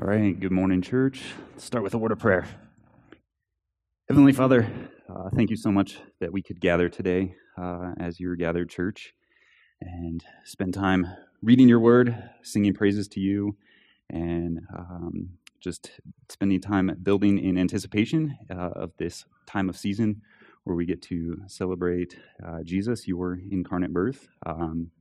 All right, good morning, church. Let's start with a word of prayer. Heavenly Father, uh, thank you so much that we could gather today uh, as your gathered church and spend time reading your word, singing praises to you, and um, just spending time building in anticipation uh, of this time of season where we get to celebrate uh, Jesus, your incarnate birth. Um,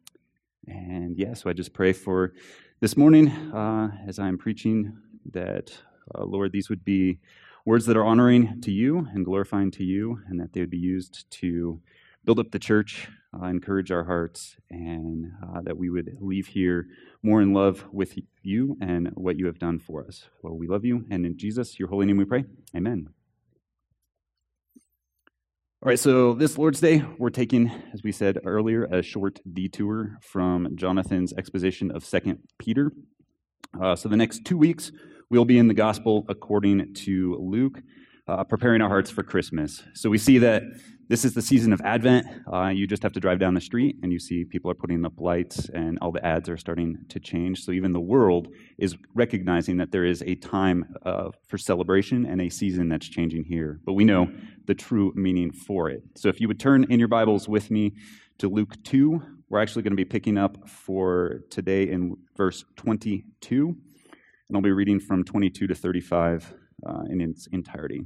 and yeah, so I just pray for this morning, uh, as I'm preaching, that, uh, Lord, these would be words that are honoring to you and glorifying to you, and that they would be used to build up the church, uh, encourage our hearts, and uh, that we would leave here more in love with you and what you have done for us. Well, we love you, and in Jesus, your holy name we pray. Amen. All right, so this Lord's Day, we're taking, as we said earlier, a short detour from Jonathan's exposition of Second Peter. Uh, so the next two weeks, we'll be in the Gospel according to Luke, uh, preparing our hearts for Christmas. So we see that this is the season of Advent. Uh, you just have to drive down the street and you see people are putting up lights and all the ads are starting to change. So even the world is recognizing that there is a time uh, for celebration and a season that's changing here. But we know the true meaning for it. So if you would turn in your Bibles with me to Luke 2, we're actually going to be picking up for today in verse 22. And I'll be reading from 22 to 35 uh, in its entirety.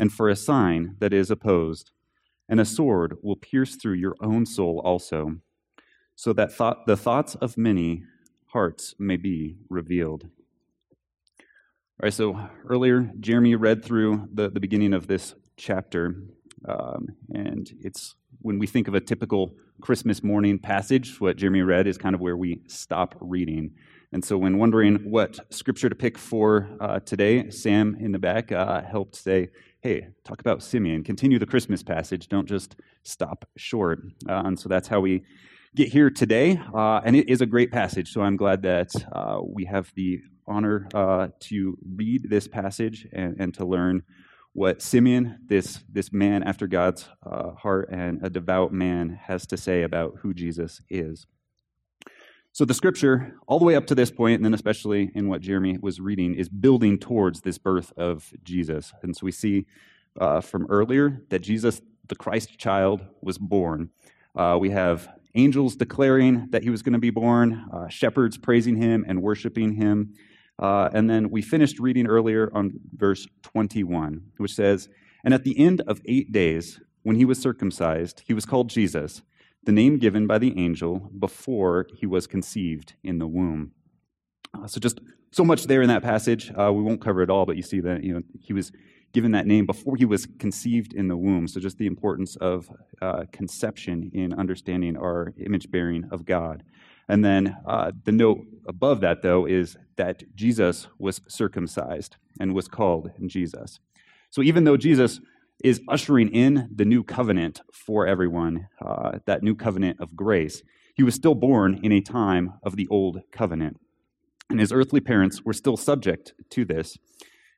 and for a sign that is opposed, and a sword will pierce through your own soul also, so that thought, the thoughts of many hearts may be revealed. All right, so earlier, Jeremy read through the, the beginning of this chapter, um, and it's when we think of a typical Christmas morning passage, what Jeremy read is kind of where we stop reading. And so, when wondering what scripture to pick for uh, today, Sam in the back uh, helped say, hey, talk about Simeon. Continue the Christmas passage. Don't just stop short. Uh, and so that's how we get here today. Uh, and it is a great passage. So I'm glad that uh, we have the honor uh, to read this passage and, and, to learn what Simeon, this, this man after God's uh, heart and a devout man, has to say about who Jesus is. So the scripture, all the way up to this point, and then especially in what Jeremy was reading, is building towards this birth of Jesus. And so we see uh, from earlier that Jesus, the Christ child, was born. Uh, we have angels declaring that he was going to be born, uh, shepherds praising him and worshiping him. Uh, and then we finished reading earlier on verse 21, which says, And at the end of eight days, when he was circumcised, he was called Jesus the name given by the angel before he was conceived in the womb. Uh, so, just so much there in that passage. Uh, we won't cover it all, but you see that you know he was given that name before he was conceived in the womb. So, just the importance of uh, conception in understanding our image bearing of God. And then uh, the note above that, though, is that Jesus was circumcised and was called Jesus. So, even though Jesus is ushering in the new covenant for everyone, uh, that new covenant of grace. He was still born in a time of the old covenant. And his earthly parents were still subject to this.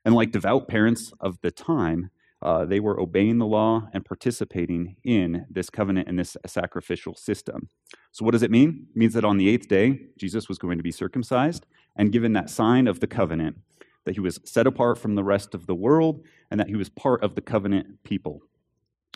And like devout parents of the time, uh, they were obeying the law and participating in this covenant and this sacrificial system. So, what does it mean? It means that on the eighth day, Jesus was going to be circumcised and given that sign of the covenant, that he was set apart from the rest of the world and that he was part of the covenant people.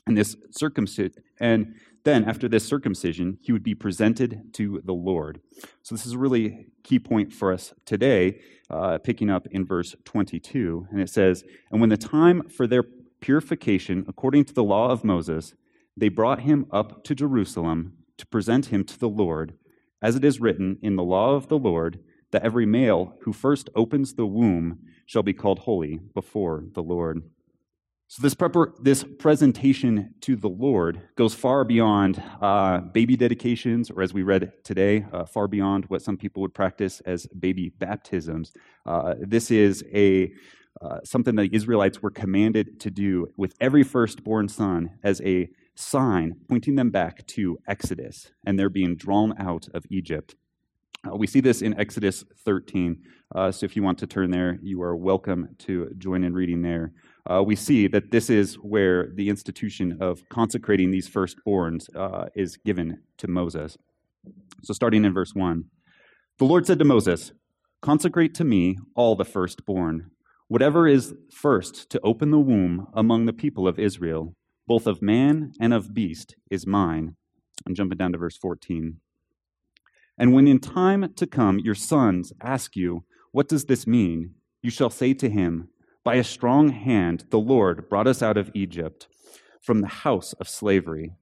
And this circumcision, and then after this circumcision, he would be presented to the Lord. So, this is a really key point for us today, uh, picking up in verse 22. And it says, And when the time for their purification according to the law of Moses, they brought him up to Jerusalem to present him to the Lord, as it is written in the law of the Lord, that every male who first opens the womb shall be called holy before the Lord. So, this, prepar- this presentation to the Lord goes far beyond uh, baby dedications, or as we read today, uh, far beyond what some people would practice as baby baptisms. Uh, this is a uh, something that the Israelites were commanded to do with every firstborn son as a sign pointing them back to Exodus and their being drawn out of Egypt. Uh, we see this in Exodus 13. Uh, so if you want to turn there, you are welcome to join in reading there. Uh, we see that this is where the institution of consecrating these firstborns uh, is given to Moses. So starting in verse 1 The Lord said to Moses, Consecrate to me all the firstborn Whatever is first to open the womb among the people of Israel, both of man and of beast, is mine. I'm jumping down to verse 14. And when in time to come your sons ask you, What does this mean? You shall say to him, By a strong hand the Lord brought us out of Egypt, from the house of slavery.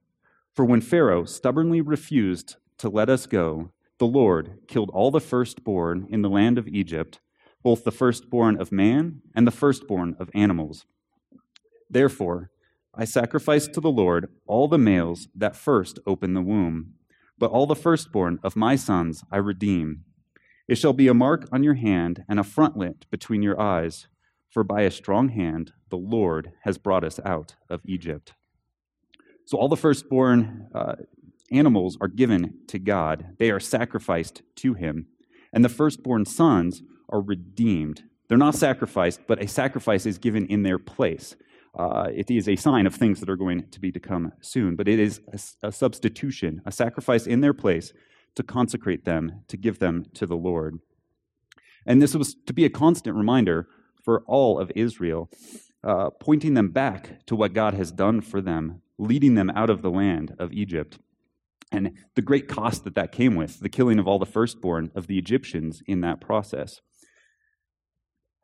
For when Pharaoh stubbornly refused to let us go, the Lord killed all the firstborn in the land of Egypt both the firstborn of man and the firstborn of animals. Therefore, I sacrifice to the Lord all the males that first open the womb, but all the firstborn of my sons I redeem. It shall be a mark on your hand and a frontlet between your eyes, for by a strong hand the Lord has brought us out of Egypt. So all the firstborn uh, animals are given to God, they are sacrificed to Him. And the firstborn sons are redeemed. They're not sacrificed, but a sacrifice is given in their place. Uh, it is a sign of things that are going to be to come soon, but it is a, a substitution, a sacrifice in their place to consecrate them, to give them to the Lord. And this was to be a constant reminder for all of Israel, uh, pointing them back to what God has done for them, leading them out of the land of Egypt. And the great cost that that came with, the killing of all the firstborn of the Egyptians in that process.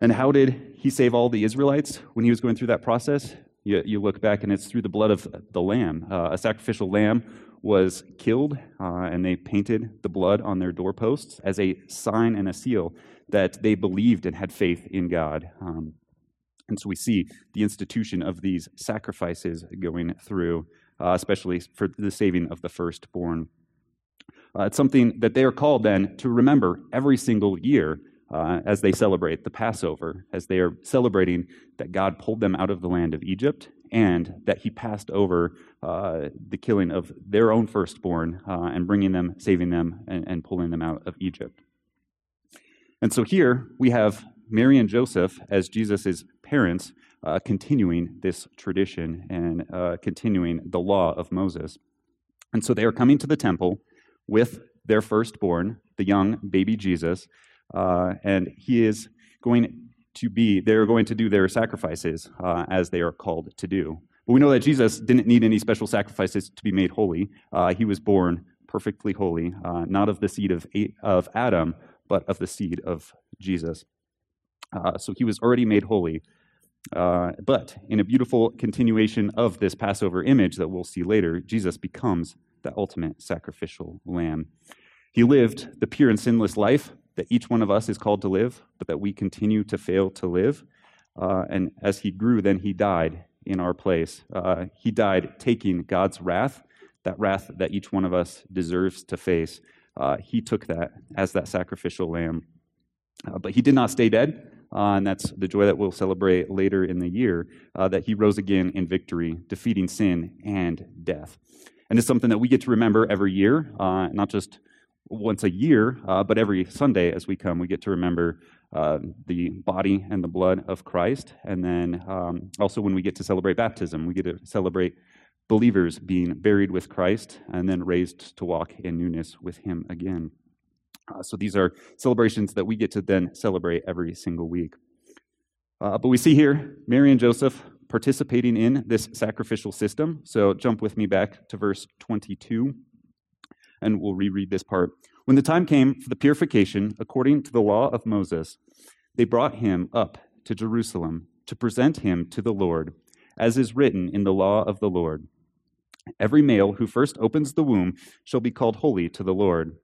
And how did he save all the Israelites when he was going through that process? You, you look back and it's through the blood of the lamb. Uh, a sacrificial lamb was killed, uh, and they painted the blood on their doorposts as a sign and a seal that they believed and had faith in God. Um, and so we see the institution of these sacrifices going through, uh, especially for the saving of the firstborn. Uh, it's something that they are called then to remember every single year uh, as they celebrate the Passover, as they are celebrating that God pulled them out of the land of Egypt and that He passed over uh, the killing of their own firstborn uh, and bringing them, saving them, and, and, pulling them out of Egypt. And so here we have Mary and Joseph as Jesus' parents uh, continuing this tradition and uh, continuing the law of Moses. And so they are coming to the temple with their firstborn, the young baby Jesus, uh, and he is going to be, they're going to do their sacrifices uh, as they are called to do. But we know that Jesus didn't need any special sacrifices to be made holy. Uh, he was born perfectly holy, uh, not of the seed of, of Adam, but of the seed of Jesus. Uh, so he was already made holy. Uh, but in a beautiful continuation of this Passover image that we'll see later, Jesus becomes the ultimate sacrificial lamb. He lived the pure and sinless life that each one of us is called to live, but that we continue to fail to live. Uh, and as he grew, then he died in our place. Uh, he died taking God's wrath, that wrath that each one of us deserves to face. Uh, he took that as that sacrificial lamb. Uh, but he did not stay dead, uh, and that's the joy that we'll celebrate later in the year, uh, that he rose again in victory, defeating sin and death. And it's something that we get to remember every year, not just once a year, uh, but every Sunday as we come, we get to remember uh, the body and the blood of Christ. And then um, also when we get to celebrate baptism, we get to celebrate believers being buried with Christ and then raised to walk in newness with Him again. Uh, so these are celebrations that we get to then celebrate every single week. Uh, but we see here Mary and Joseph participating in this sacrificial system. So jump with me back to verse 22, and we'll reread this part. When the time came for the purification according to the law of Moses, they brought him up to Jerusalem to present him to the Lord, as is written in the law of the Lord. Every male who first opens the womb shall be called holy to the Lord,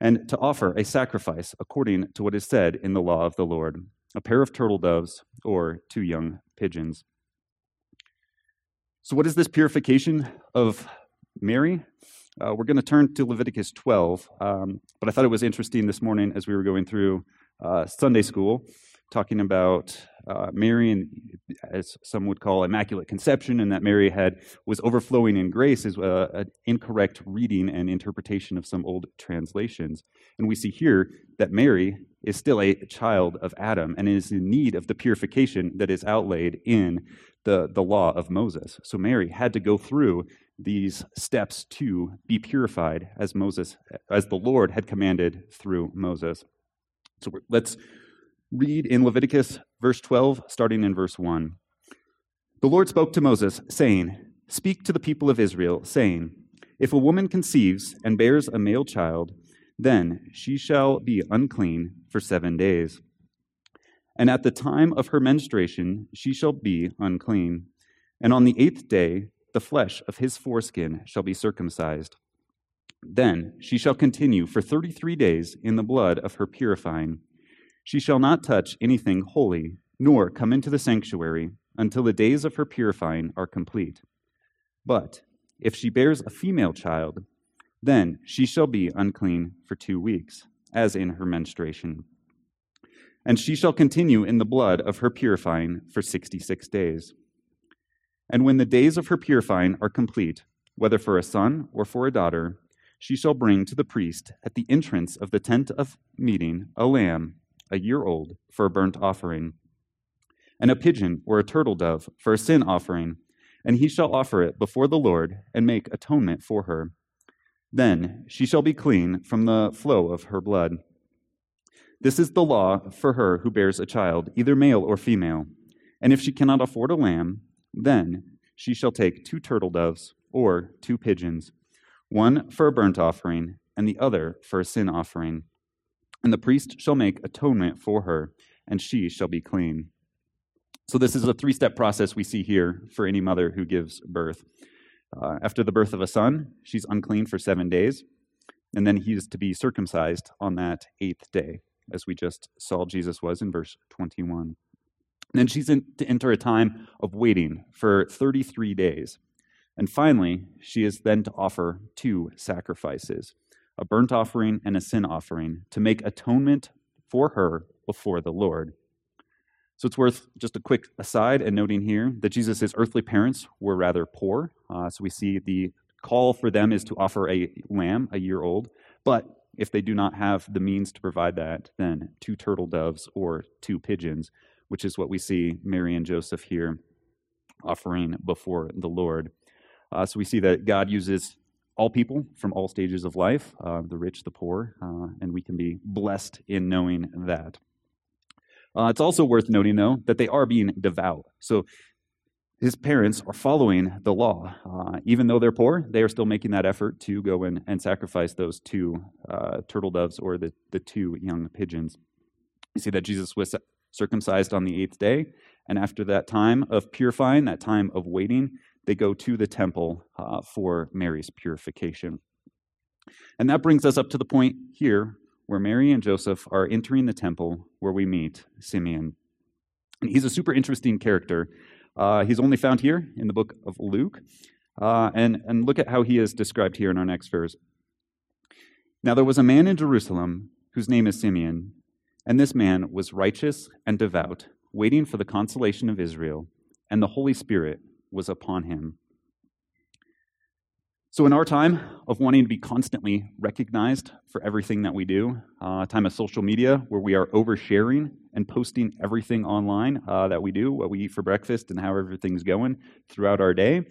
and to offer a sacrifice according to what is said in the law of the Lord a pair of turtle doves or two young pigeons. So, what is this purification of Mary? Uh, we're going to turn to Leviticus 12, um, but I thought it was interesting this morning as we were going through uh, Sunday school, talking about uh, Mary and, as some would call, immaculate conception, and that Mary had was overflowing in grace is uh, an incorrect reading and interpretation of some old translations. And we see here that Mary is still a child of Adam and is in need of the purification that is outlaid in the, the law of Moses. So Mary had to go through these steps to be purified as Moses, as the Lord had commanded through Moses. So let's read in Leviticus verse 12, starting in verse 1. The Lord spoke to Moses, saying, Speak to the people of Israel, saying, If a woman conceives and bears a male child, then she shall be unclean for seven days. And at the time of her menstruation, she shall be unclean. And on the eighth day, the flesh of his foreskin shall be circumcised. Then she shall continue for thirty three days in the blood of her purifying. She shall not touch anything holy, nor come into the sanctuary until the days of her purifying are complete. But if she bears a female child, then she shall be unclean for two weeks, as in her menstruation. And she shall continue in the blood of her purifying for sixty six days. And when the days of her purifying are complete, whether for a son or for a daughter, she shall bring to the priest at the entrance of the tent of meeting a lamb, a year old, for a burnt offering, and a pigeon or a turtle dove for a sin offering, and he shall offer it before the Lord and make atonement for her. Then she shall be clean from the flow of her blood. This is the law for her who bears a child, either male or female. And if she cannot afford a lamb, then she shall take two turtle doves or two pigeons, one for a burnt offering and the other for a sin offering. And the priest shall make atonement for her, and she shall be clean. So, this is a three step process we see here for any mother who gives birth. Uh, after the birth of a son, she's unclean for seven days, and then he is to be circumcised on that eighth day, as we just saw Jesus was in verse 21. And then she's in, to enter a time of waiting for 33 days. And finally, she is then to offer two sacrifices a burnt offering and a sin offering to make atonement for her before the Lord. So it's worth just a quick aside and noting here that Jesus' earthly parents were rather poor. Uh, so we see the call for them is to offer a lamb, a year old. But if they do not have the means to provide that, then two turtle doves or two pigeons, which is what we see Mary and Joseph here offering before the Lord. Uh, so we see that God uses all people from all stages of life, uh, the rich, the poor, uh, and we can be blessed in knowing that. Uh, it's also worth noting, though, that they are being devout. So his parents are following the law. Uh, even though they're poor, they are still making that effort to go in and sacrifice those two uh, turtle doves or the, the two young pigeons. You see that Jesus was circumcised on the eighth day, and after that time of purifying, that time of waiting, they go to the temple uh, for Mary's purification. And that brings us up to the point here where Mary and Joseph are entering the temple where we meet Simeon. And he's a super interesting character. Uh, he's only found here in the book of Luke. Uh, and, and look at how he is described here in our next verse. Now there was a man in Jerusalem whose name is Simeon, and this man was righteous and devout, waiting for the consolation of Israel, and the Holy Spirit was upon him. So, in our time of wanting to be constantly recognized for everything that we do, uh, time of social media where we are oversharing and posting everything online uh, that we do, what we eat for breakfast, and how everything's going throughout our day,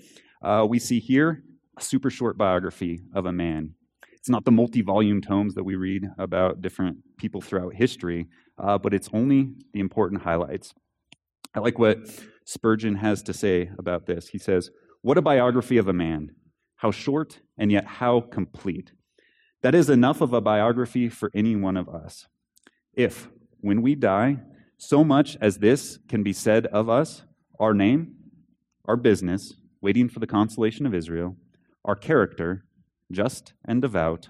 uh, we see here a super short biography of a man. It's not the multi volume tomes that we read about different people throughout history, uh, but it's only the important highlights. I like what Spurgeon has to say about this. He says, What a biography of a man! How short and yet how complete. That is enough of a biography for any one of us. If, when we die, so much as this can be said of us, our name, our business, waiting for the consolation of Israel, our character, just and devout,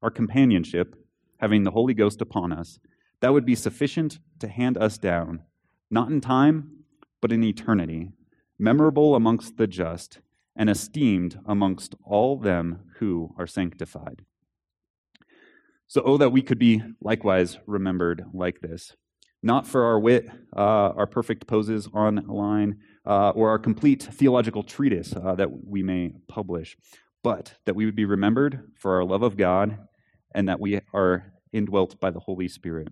our companionship, having the Holy Ghost upon us, that would be sufficient to hand us down, not in time, but in eternity, memorable amongst the just, and esteemed amongst all them who are sanctified. So, oh, that we could be likewise remembered like this, not for our wit, uh, our perfect poses online, uh, or our complete theological treatise uh, that we may publish, but that we would be remembered for our love of God and that we are indwelt by the Holy Spirit.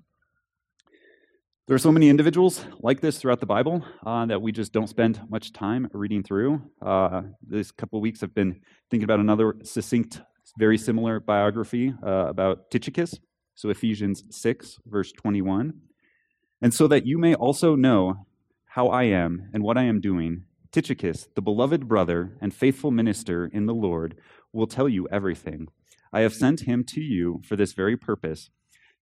There are so many individuals like this throughout the Bible uh, that we just don't spend much time reading through. Uh, this couple of weeks, I've been thinking about another succinct, very similar biography uh, about Tychicus. So, Ephesians 6, verse 21. And so that you may also know how I am and what I am doing, Tychicus, the beloved brother and faithful minister in the Lord, will tell you everything. I have sent him to you for this very purpose,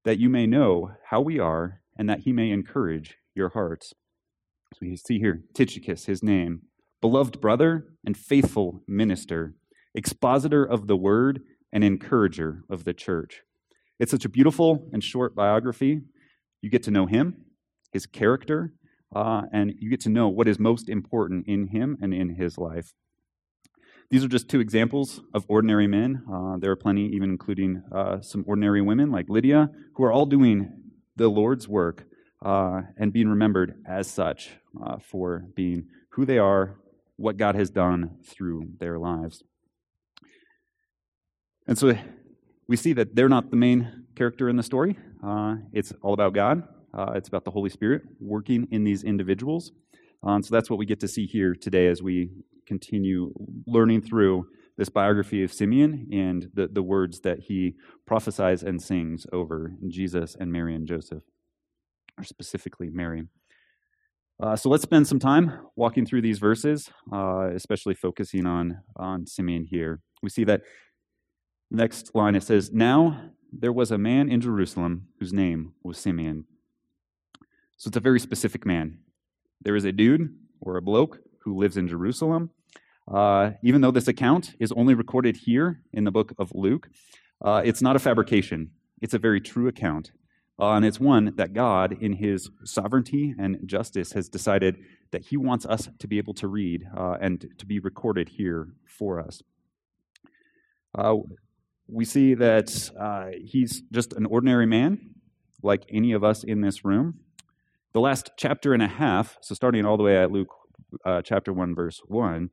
that you may know how we are and that he may encourage your hearts. So we see here Tychicus, his name, beloved brother and faithful minister, expositor of the word and encourager of the church. It's such a beautiful and short biography. You get to know him, his character, uh, and you get to know what is most important in him and in his life. These are just two examples of ordinary men. Uh, there are plenty, even including uh, some ordinary women like Lydia, who are all doing the Lord's work uh, and being remembered as such uh, for being who they are, what God has done through their lives. And so we see that they're not the main character in the story. Uh, it's all about God. Uh, it's about the Holy Spirit working in these individuals. Uh, so that's what we get to see here today as we continue learning through this biography of Simeon and the, the words that he prophesies and sings over Jesus and Mary and Joseph, or specifically Mary. Uh, so let's spend some time walking through these verses, uh, especially focusing on, on Simeon here. We see that next line it says, Now there was a man in Jerusalem whose name was Simeon. So it's a very specific man. There is a dude or a bloke who lives in Jerusalem uh, even though this account is only recorded here in the book of Luke, uh, it's not a fabrication. It's a very true account. Uh, and it's one that God, in his sovereignty and justice, has decided that he wants us to be able to read uh, and to be recorded here for us. Uh, we see that uh, he's just an ordinary man, like any of us in this room. The last chapter and a half, so starting all the way at Luke chapter 1, verse 1,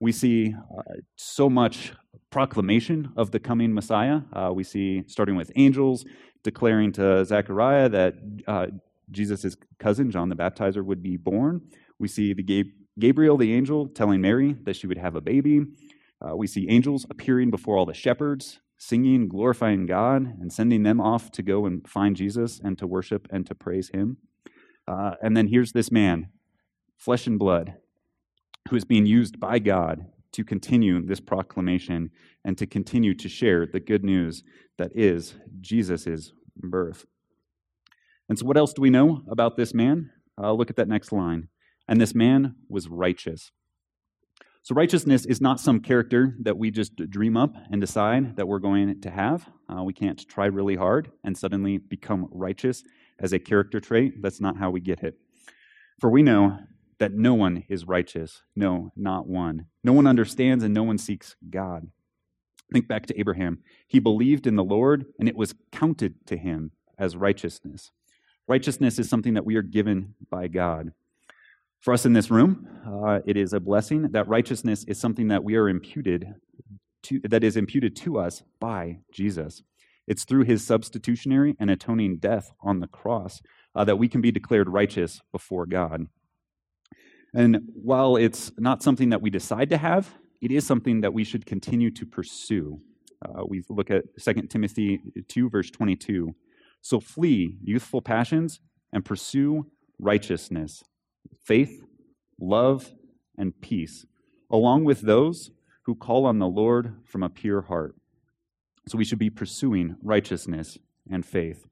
we see uh, so much proclamation of the coming Messiah. Uh, we see, starting with angels declaring to Zechariah that uh, Jesus' cousin, John the Baptizer, would be born. We see the Gab- Gabriel, the angel, telling Mary that she would have a baby. Uh, we see angels appearing before all the shepherds, singing, glorifying God, and sending them off to go and find Jesus and to worship and to praise him. Uh, and then here's this man, flesh and blood, who is being used by God to continue this proclamation and to continue to share the good news that is Jesus' birth. And so, what else do we know about this man? Uh, look at that next line. And this man was righteous. So, righteousness is not some character that we just dream up and decide that we're going to have. Uh, we can't try really hard and suddenly become righteous as a character trait. That's not how we get it. For we know that no one is righteous. No, not one. No one understands and no one seeks God. Think back to Abraham. He believed in the Lord, and it was counted to him as righteousness. Righteousness is something that we are given by God. For us in this room, uh, it is a blessing that righteousness is something that we are imputed to, that is imputed to us by Jesus. It's through his substitutionary and atoning death on the cross uh, that we can be declared righteous before God. And while it's not something that we decide to have, it is something that we should continue to pursue. Uh, we look at 2 Timothy 2, verse 22. So flee youthful passions and pursue righteousness, faith, love, and peace, along with those who call on the Lord from a pure heart. So we should be pursuing righteousness and faith.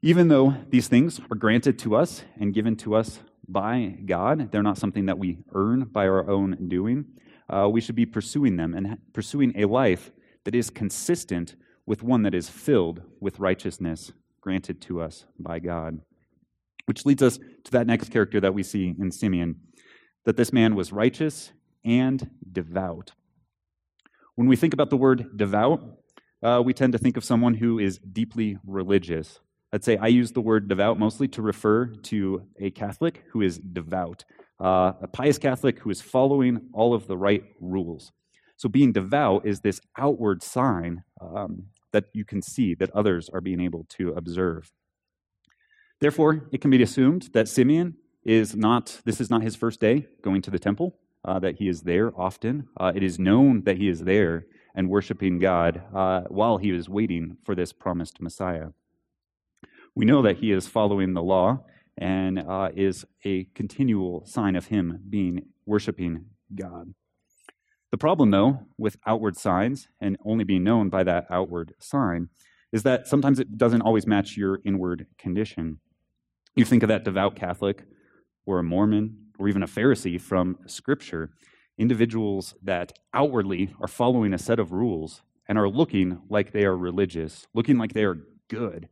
Even though these things are granted to us and given to us by God, they're not something that we earn by our own doing. Uh, we should be pursuing them and pursuing a life that is consistent with one that is filled with righteousness granted to us by God. Which leads us to that next character that we see in Simeon that this man was righteous and devout. When we think about the word devout, uh, we tend to think of someone who is deeply religious. I'd say I use the word devout mostly to refer to a Catholic who is devout, uh, a pious Catholic who is following all of the right rules. So, being devout is this outward sign um, that you can see that others are being able to observe. Therefore, it can be assumed that Simeon is not, this is not his first day going to the temple uh, that he is there often. Uh, it is known that he is there and worshiping God uh, while he is waiting for this promised Messiah. We know that he is following the law and uh, is a continual sign of him being worshiping God. The problem, though, with outward signs and only being known by that outward sign is that sometimes it doesn't always match your inward condition. You think of that devout Catholic or a Mormon or even a Pharisee from Scripture, individuals that outwardly are following a set of rules and are looking like they are religious, looking like they are good,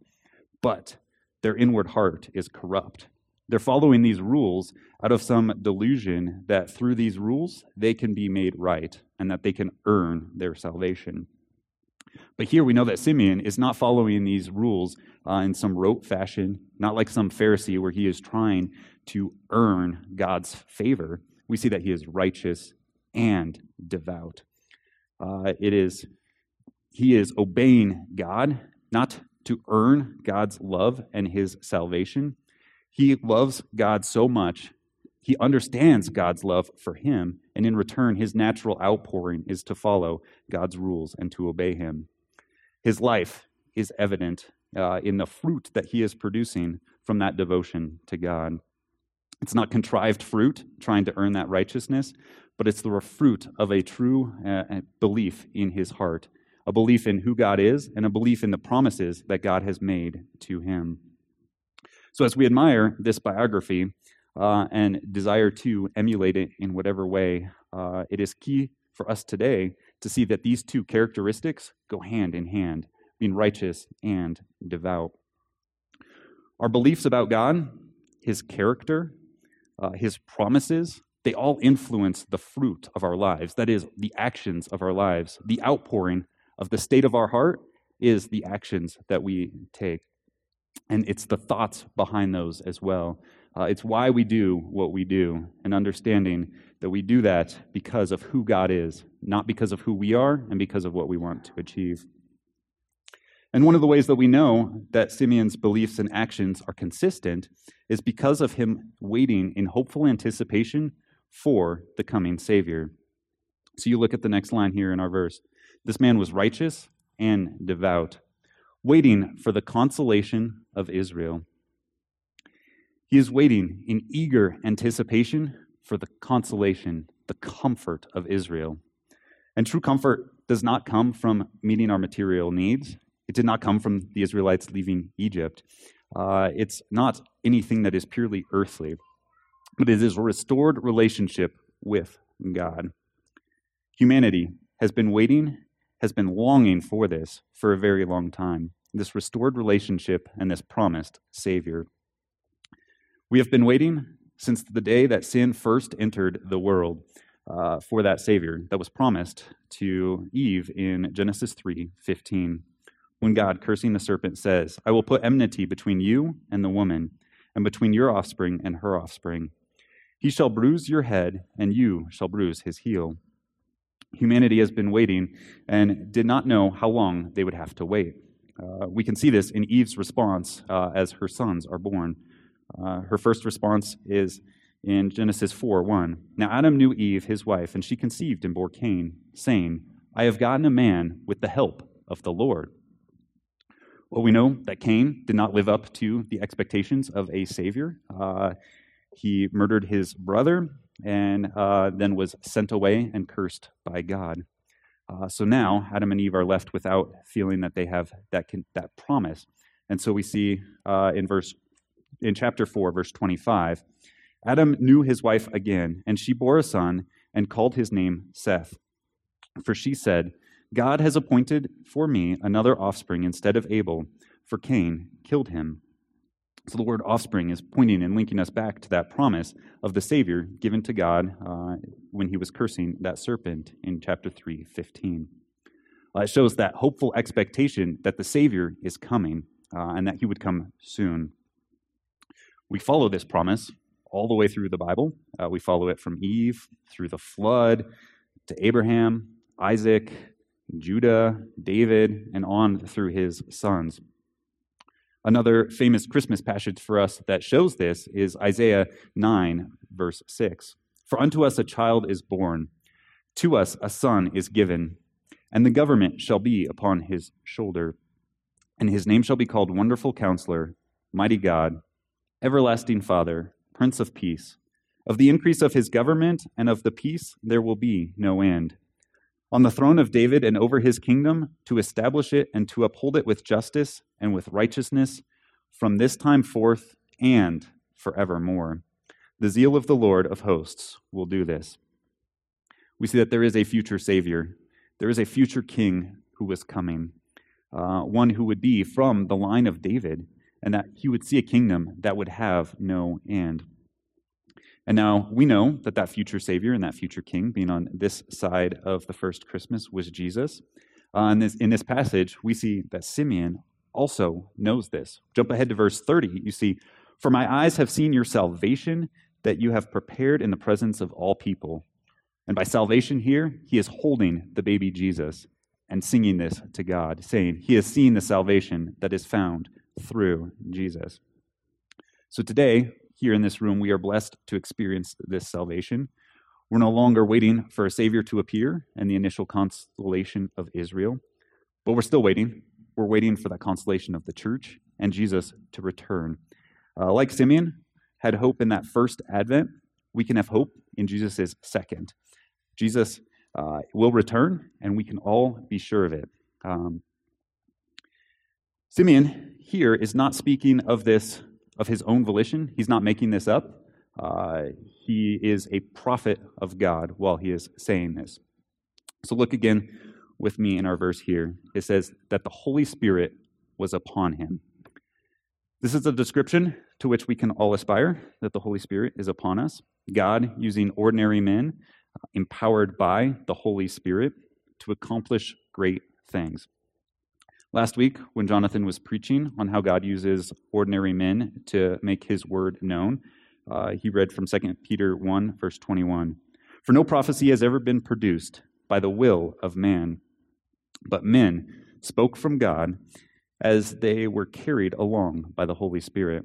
but their inward heart is corrupt. They're following these rules out of some delusion that through these rules they can be made right and that they can earn their salvation. But here we know that Simeon is not following these rules uh, in some rote fashion, not like some Pharisee where he is trying to earn God's favor. We see that he is righteous and devout. Uh, it is he is obeying God, not to earn God's love and his salvation. He loves God so much, he understands God's love for him, and in return, his natural outpouring is to follow God's rules and to obey him. His life is evident uh, in the fruit that he is producing from that devotion to God. It's not contrived fruit trying to earn that righteousness, but it's the fruit of a true uh, belief in his heart, a belief in who God is, and a belief in the promises that God has made to him. So, as we admire this biography uh, and desire to emulate it in whatever way, uh, it is key for us today to see that these two characteristics go hand in hand being righteous and devout. Our beliefs about God, his character, uh, his promises, they all influence the fruit of our lives. That is, the actions of our lives. The outpouring of the state of our heart is the actions that we take. And it's the thoughts behind those as well. Uh, it's why we do what we do, and understanding that we do that because of who God is, not because of who we are and because of what we want to achieve. And one of the ways that we know that Simeon's beliefs and actions are consistent is because of him waiting in hopeful anticipation for the coming Savior. So you look at the next line here in our verse. This man was righteous and devout, waiting for the consolation of Israel. He is waiting in eager anticipation for the consolation, the comfort of Israel. And true comfort does not come from meeting our material needs. It did not come from the Israelites leaving Egypt. Uh, it's not anything that is purely earthly, but it is a restored relationship with God. Humanity has been waiting, has been longing for this for a very long time this restored relationship and this promised Savior. We have been waiting since the day that sin first entered the world uh, for that Savior that was promised to Eve in Genesis 3 15 when God, cursing the serpent, says, I will put enmity between you and the woman, and between your offspring and her offspring. He shall bruise your head, and you shall bruise his heel. Humanity has been waiting and did not know how long they would have to wait. Uh, we can see this in Eve's response uh, as her sons are born. Uh, her first response is in Genesis 4 1. Now Adam knew Eve, his wife, and she conceived and bore Cain, saying, I have gotten a man with the help of the Lord. Well, we know that Cain did not live up to the expectations of a Savior. Uh, he murdered his brother and uh, then was sent away and cursed by God. Uh, so now Adam and Eve are left without feeling that they have that, can, that promise. And so we see uh, in verse in chapter 4, verse 25, Adam knew his wife again, and she bore a son and called his name Seth. For she said, God has appointed for me another offspring instead of Abel, for Cain killed him. So the word offspring is pointing and linking us back to that promise of the Savior given to God uh, when he was cursing that serpent in chapter 3, 15. Uh, it shows that hopeful expectation that the Savior is coming uh, and that he would come soon. We follow this promise all the way through the Bible. Uh, we follow it from Eve through the flood to Abraham, Isaac, Judah, David, and on through his sons. Another famous Christmas passage for us that shows this is Isaiah 9, verse 6. For unto us a child is born, to us a son is given, and the government shall be upon his shoulder. And his name shall be called Wonderful Counselor, Mighty God, Everlasting Father, Prince of Peace. Of the increase of his government and of the peace there will be no end on the throne of David and over his kingdom, to establish it and to uphold it with justice and with righteousness from this time forth and forevermore. The zeal of the Lord of hosts will do this. We see that there is a future Savior, there is a future King who was coming, uh, one who would be from the line of David, and that he would see a kingdom that would have no end. And now we know that that future Savior and that future King, being on this side of the first Christmas, was Jesus. Uh, in, this, in this passage, we see that Simeon also knows this. Jump ahead to verse 30. You see, For my eyes have seen your salvation that you have prepared in the presence of all people. And by salvation here, he is holding the baby Jesus and singing this to God, saying, He has seen the salvation that is found through Jesus. So today, here in this room, we are blessed to experience this salvation. We're no longer waiting for a Savior to appear and the initial consolation of Israel, but we're still waiting. We're waiting for that consolation of the church and Jesus to return. Uh, like Simeon had hope in that first advent, we can have hope in Jesus' second. Jesus uh, will return, and we can all be sure of it. Um, Simeon here is not speaking of this of his own volition. He's not making this up. Uh, he is a prophet of God while he is saying this. So look again with me in our verse here. It says that the Holy Spirit was upon him. This is a description to which we can all aspire that the Holy Spirit is upon us. God using ordinary men, uh, empowered by the Holy Spirit to accomplish great things. Last week, when Jonathan was preaching on how God uses ordinary men to make his word known, uh, he read from 2 Peter 1, verse 21. For no prophecy has ever been produced by the will of man, but men spoke from God as they were carried along by the Holy Spirit.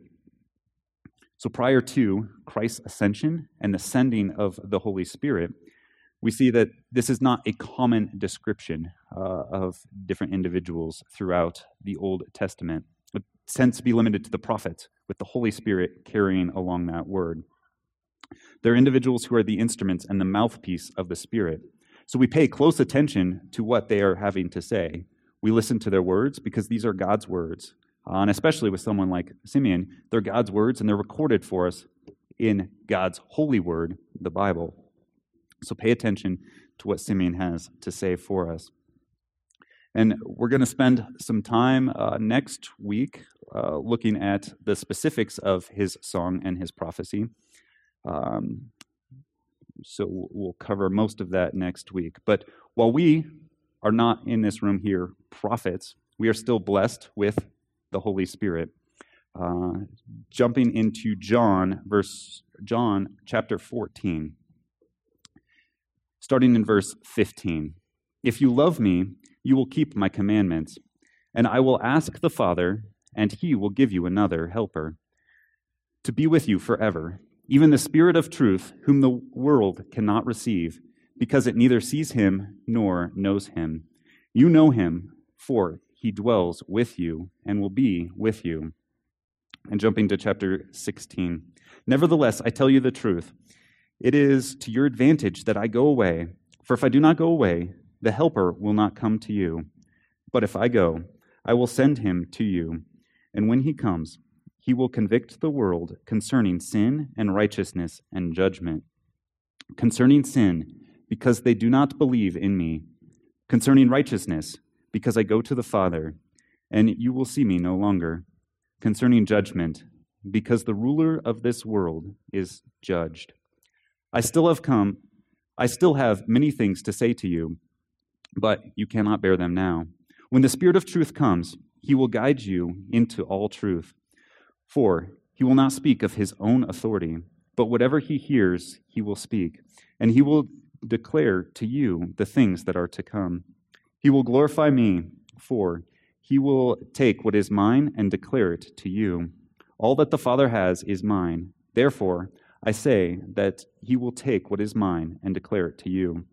So prior to Christ's ascension and the sending of the Holy Spirit, we see that this is not a common description uh, of different individuals throughout the Old Testament. It tends to be limited to the prophets, with the Holy Spirit carrying along that word. They're individuals who are the instruments and the mouthpiece of the Spirit. So we pay close attention to what they are having to say. We listen to their words because these are God's words. Uh, and especially with someone like Simeon, they're God's words and they're recorded for us in God's holy word, the Bible. So pay attention to what Simeon has to say for us. And we're going to spend some time uh, next week uh, looking at the specifics of his song and his prophecy. Um, so we'll cover most of that next week. But while we are not in this room here prophets, we are still blessed with the Holy Spirit. Uh, jumping into John, verse John chapter 14. starting in verse 15. If you love me, you will keep my commandments, and I will ask the Father, and he will give you another helper to be with you forever, even the Spirit of truth, whom the world cannot receive, because it neither sees him nor knows him. You know him, for he dwells with you and will be with you. And jumping to chapter 16. Nevertheless, I tell you the truth. It is to your advantage that I go away, for if I do not go away, the Helper will not come to you. But if I go, I will send him to you. And when he comes, he will convict the world concerning sin and righteousness and judgment. Concerning sin, because they do not believe in me. Concerning righteousness, because I go to the Father, and you will see me no longer. Concerning judgment, because the ruler of this world is judged. I still have come, I still have many things to say to you, but you cannot bear them now. When the Spirit of truth comes, he will guide you into all truth. For he will not speak of his own authority, but whatever he hears, he will speak, and he will declare to you the things that are to come. He will glorify me, for he will take what is mine and declare it to you. All that the Father has is mine. Therefore, I say that he will take what is mine and declare it to you.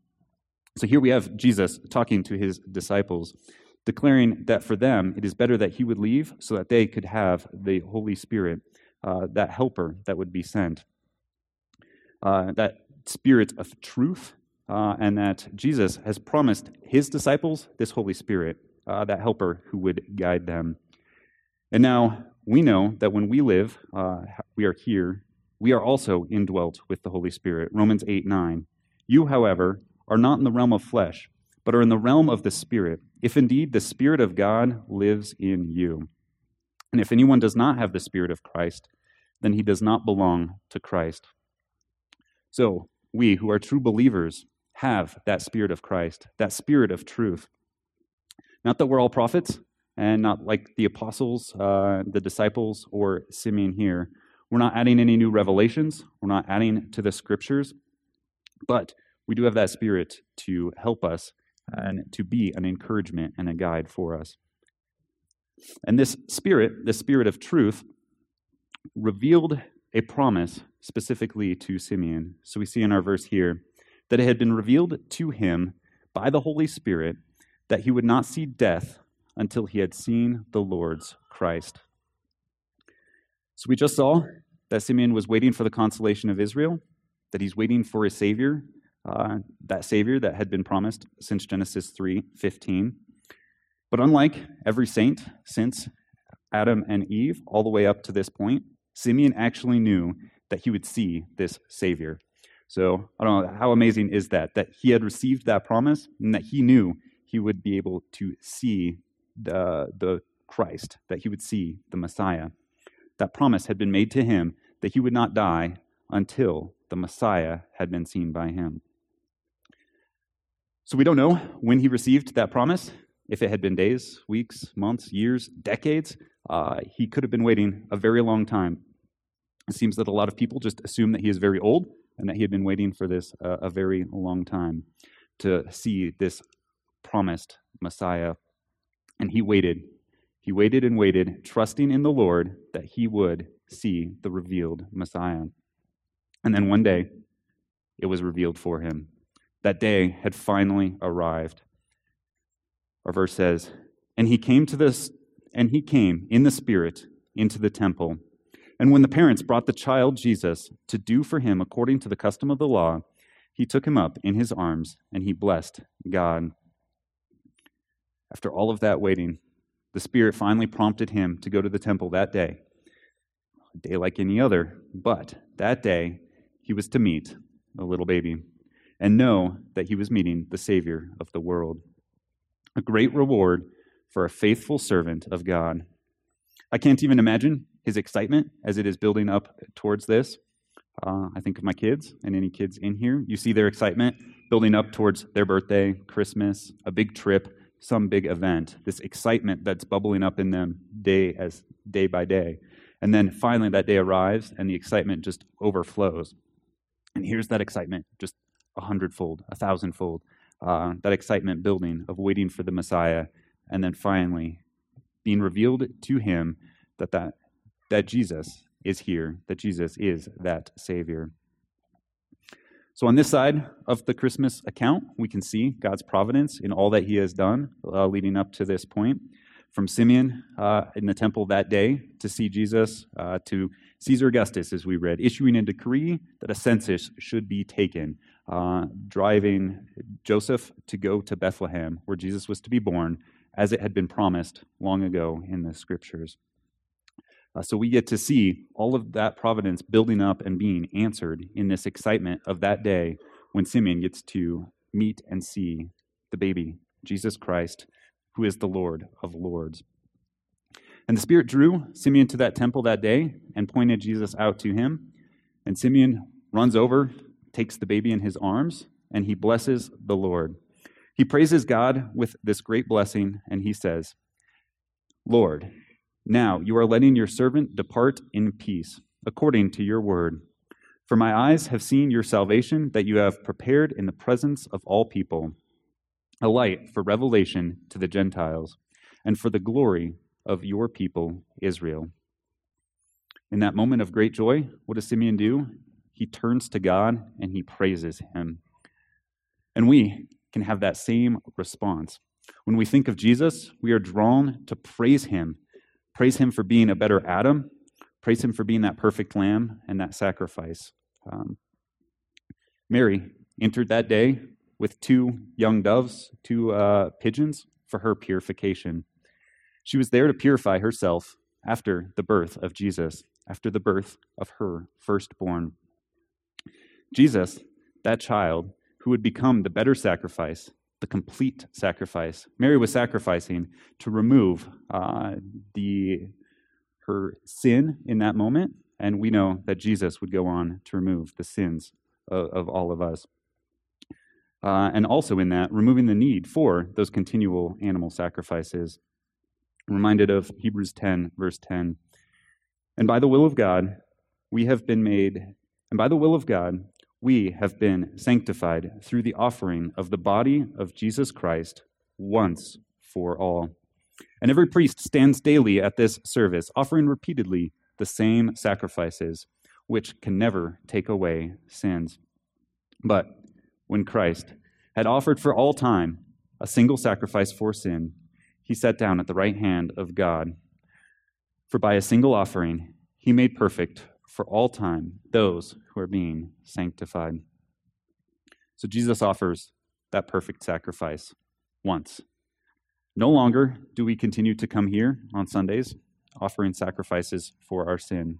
So here we have Jesus talking to his disciples declaring that for them it is better that he would leave so that they could have the Holy Spirit, uh, that helper that would be sent, uh, that spirit of truth, uh, and that Jesus has promised his disciples this Holy Spirit, uh, that helper who would guide them. And now we know that when we live, uh, we are here, we are also indwelt with the Holy Spirit. Romans 8 9. You, however, are not in the realm of flesh but are in the realm of the Spirit, if indeed the Spirit of God lives in you. And if anyone does not have the Spirit of Christ, then he does not belong to Christ. So, we who are true believers have that Spirit of Christ, that Spirit of truth. Not that we're all prophets, and not like the apostles, uh, the disciples, or Simeon here. We're not adding any new revelations, we're not adding to the scriptures, but we do have that Spirit to help us and to be an encouragement and a guide for us. And this spirit, the spirit of truth, revealed a promise specifically to Simeon. So we see in our verse here that it had been revealed to him by the Holy Spirit that he would not see death until he had seen the Lord's Christ. So we just saw that Simeon was waiting for the consolation of Israel, that he's waiting for a Savior uh, that Savior that had been promised since Genesis 3:15. But unlike every saint since Adam and Eve, all the way up to this point, Simeon actually knew that he would see this Savior. So I don't know how amazing is that that he had received that promise and that he knew he would be able to see the the Christ, that he would see the Messiah. That promise had been made to him that he would not die until the Messiah had been seen by him. So we don't know when he received that promise. If it had been days, weeks, months, years, decades, uh, he could have been waiting a very long time. It seems that a lot of people just assume that he is very old and that he had been waiting for this uh, a very long time to see this promised Messiah. And he waited. He waited and waited, trusting in the Lord that he would see the revealed Messiah. And then one day, it was revealed for him. That day had finally arrived. Our verse says, And he came to this, and he came in the Spirit into the temple. And when the parents brought the child Jesus to do for him according to the custom of the law, he took him up in his arms and he blessed God. After all of that waiting, the Spirit finally prompted him to go to the temple that day. A day like any other, but that day he was to meet a little baby and know that he was meeting the Savior of the world. A great reward for a faithful servant of God. I can't even imagine his excitement as it is building up towards this. Uh, I think of my kids and any kids in here. You see their excitement building up towards their birthday, Christmas, a big trip, some big event. This excitement that's bubbling up in them day as day by day. And then finally that day arrives and the excitement just overflows. And here's that excitement just a hundredfold, a thousandfold. Uh, that excitement building of waiting for the Messiah, and then finally being revealed to him that, that, that Jesus is here, that Jesus is that Savior. So, on this side of the Christmas account, we can see God's providence in all that He has done uh, leading up to this point. From Simeon uh, in the temple that day to see Jesus, uh, to Caesar Augustus, as we read, issuing a decree that a census should be taken, uh, driving Joseph to go to Bethlehem, where Jesus was to be born, as it had been promised long ago in the scriptures. Uh, so we get to see all of that providence building up and being answered in this excitement of that day when Simeon gets to meet and see the baby, Jesus Christ, who is the Lord of Lords. And the Spirit drew Simeon to that temple that day and pointed Jesus out to him. And Simeon runs over, takes the baby in his arms, and he blesses the Lord. He praises God with this great blessing, and he says, Lord, now you are letting your servant depart in peace, according to your word. For my eyes have seen your salvation that you have prepared in the presence of all people, a light for revelation to the Gentiles, and for the glory of your people, Israel. In that moment of great joy, what does Simeon do? He turns to God and he praises him. And we can have that same response. When we think of Jesus, we are drawn to praise him Praise him for being a better Adam. Praise him for being that perfect lamb and that sacrifice. Um, Mary entered that day with two young doves, two uh, pigeons, for her purification. She was there to purify herself after the birth of Jesus, after the birth of her firstborn. Jesus, that child who would become the better sacrifice, the complete sacrifice. Mary was sacrificing to remove uh, the her sin in that moment, and we know that Jesus would go on to remove the sins of, of all of us. Uh, and also in that, removing the need for those continual animal sacrifices. Reminded of Hebrews 10, verse 10. And by the will of God, we have been made, and by the will of God, we have been sanctified through the offering of the body of Jesus Christ once for all. And every priest stands daily at this service, offering repeatedly the same sacrifices, which can never take away sins. But when Christ had offered for all time a single sacrifice for sin, he sat down at the right hand of God. For by a single offering, he made perfect for all time those who are being sanctified. So Jesus offers that perfect sacrifice once. No longer do we continue to come here on Sundays offering sacrifices for our sin.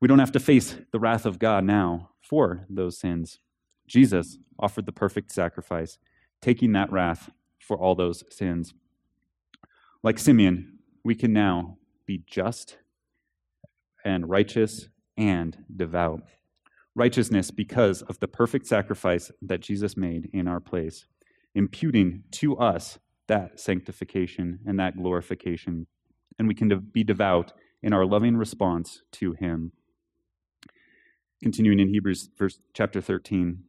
We don't have to face the wrath of God now for those sins. Jesus offered the perfect sacrifice, taking that wrath for all those sins. Like Simeon, we can now be just and righteous and devout. Righteousness because of the perfect sacrifice that Jesus made in our place, imputing to us that sanctification and that glorification. And we can be devout in our loving response to him. Continuing in Hebrews verse chapter 13.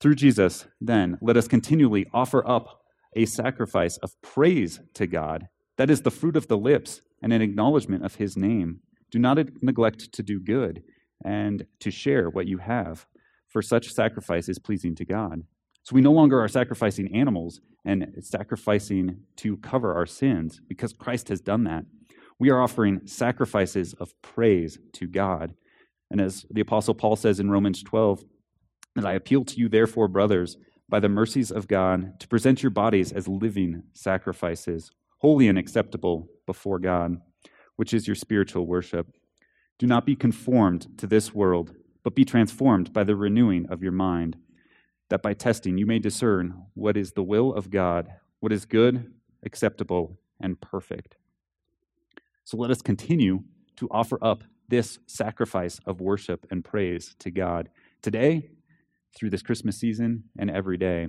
Through Jesus, then, let us continually offer up a sacrifice of praise to God. That is the fruit of the lips and an acknowledgement of his name. Do not neglect to do good and to share what you have, for such sacrifice is pleasing to God. So we no longer are sacrificing animals and sacrificing to cover our sins because Christ has done that. We are offering sacrifices of praise to God. And as the Apostle Paul says in Romans 12, that I appeal to you, therefore, brothers, by the mercies of God, to present your bodies as living sacrifices, holy and acceptable before God which is your spiritual worship. Do not be conformed to this world, but be transformed by the renewing of your mind, that by testing you may discern what is the will of God, what is good, acceptable, and perfect. So let us continue to offer up this sacrifice of worship and praise to God today, through this Christmas season, and every day.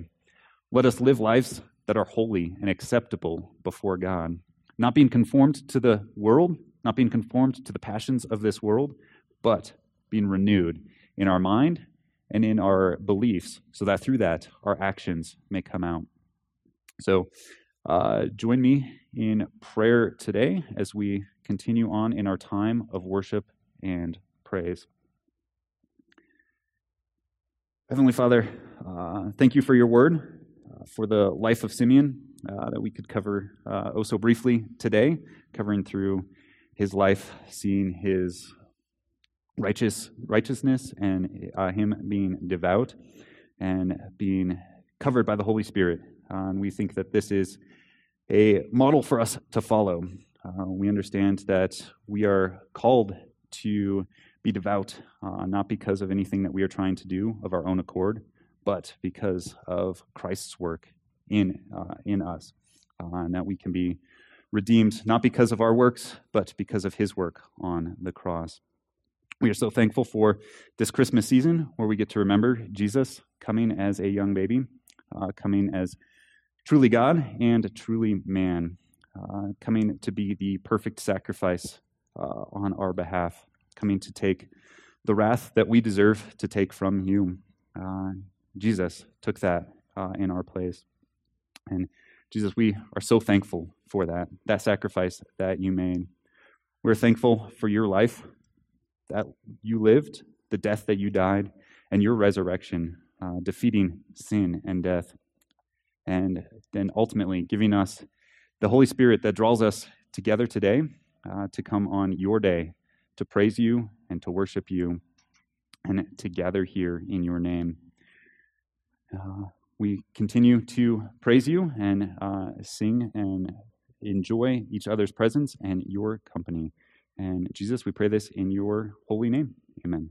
Let us live lives that are holy and acceptable before God not being conformed to the world, not being conformed to the passions of this world, but being renewed in our mind and in our beliefs, so that through that our actions may come out. So, uh, join me in prayer today as we continue on in our time of worship and praise. Heavenly Father, uh, thank you for your word, for the life of Simeon uh, that we could cover uh, oh so briefly today, covering through his life, seeing his righteous righteousness and uh, him being devout and being covered by the Holy Spirit. And we think that this is a model for us to follow. Uh, we understand that we are called to be devout, uh, not because of anything that we are trying to do of our own accord, but because of Christ's work in, uh, in us, uh, and that we can be redeemed not because of our works, but because of his work on the cross. We are so thankful for this Christmas season where we get to remember Jesus coming as a young baby, uh, coming as truly God and truly man, uh, coming to be the perfect sacrifice uh, on our behalf, coming to take the wrath that we deserve to take from you. Uh, Jesus took that uh, in our place. And Jesus, we are so thankful for that, that sacrifice that you made. We're thankful for your life that you lived, the death that you died, and your resurrection, uh, defeating sin and death. And then ultimately giving us the Holy Spirit that draws us together today uh, to come on your day to praise you and to worship you and to gather here in your name. Uh, we continue to praise you and uh, sing and enjoy each other's presence and your company. And Jesus, we pray this in your holy name. Amen.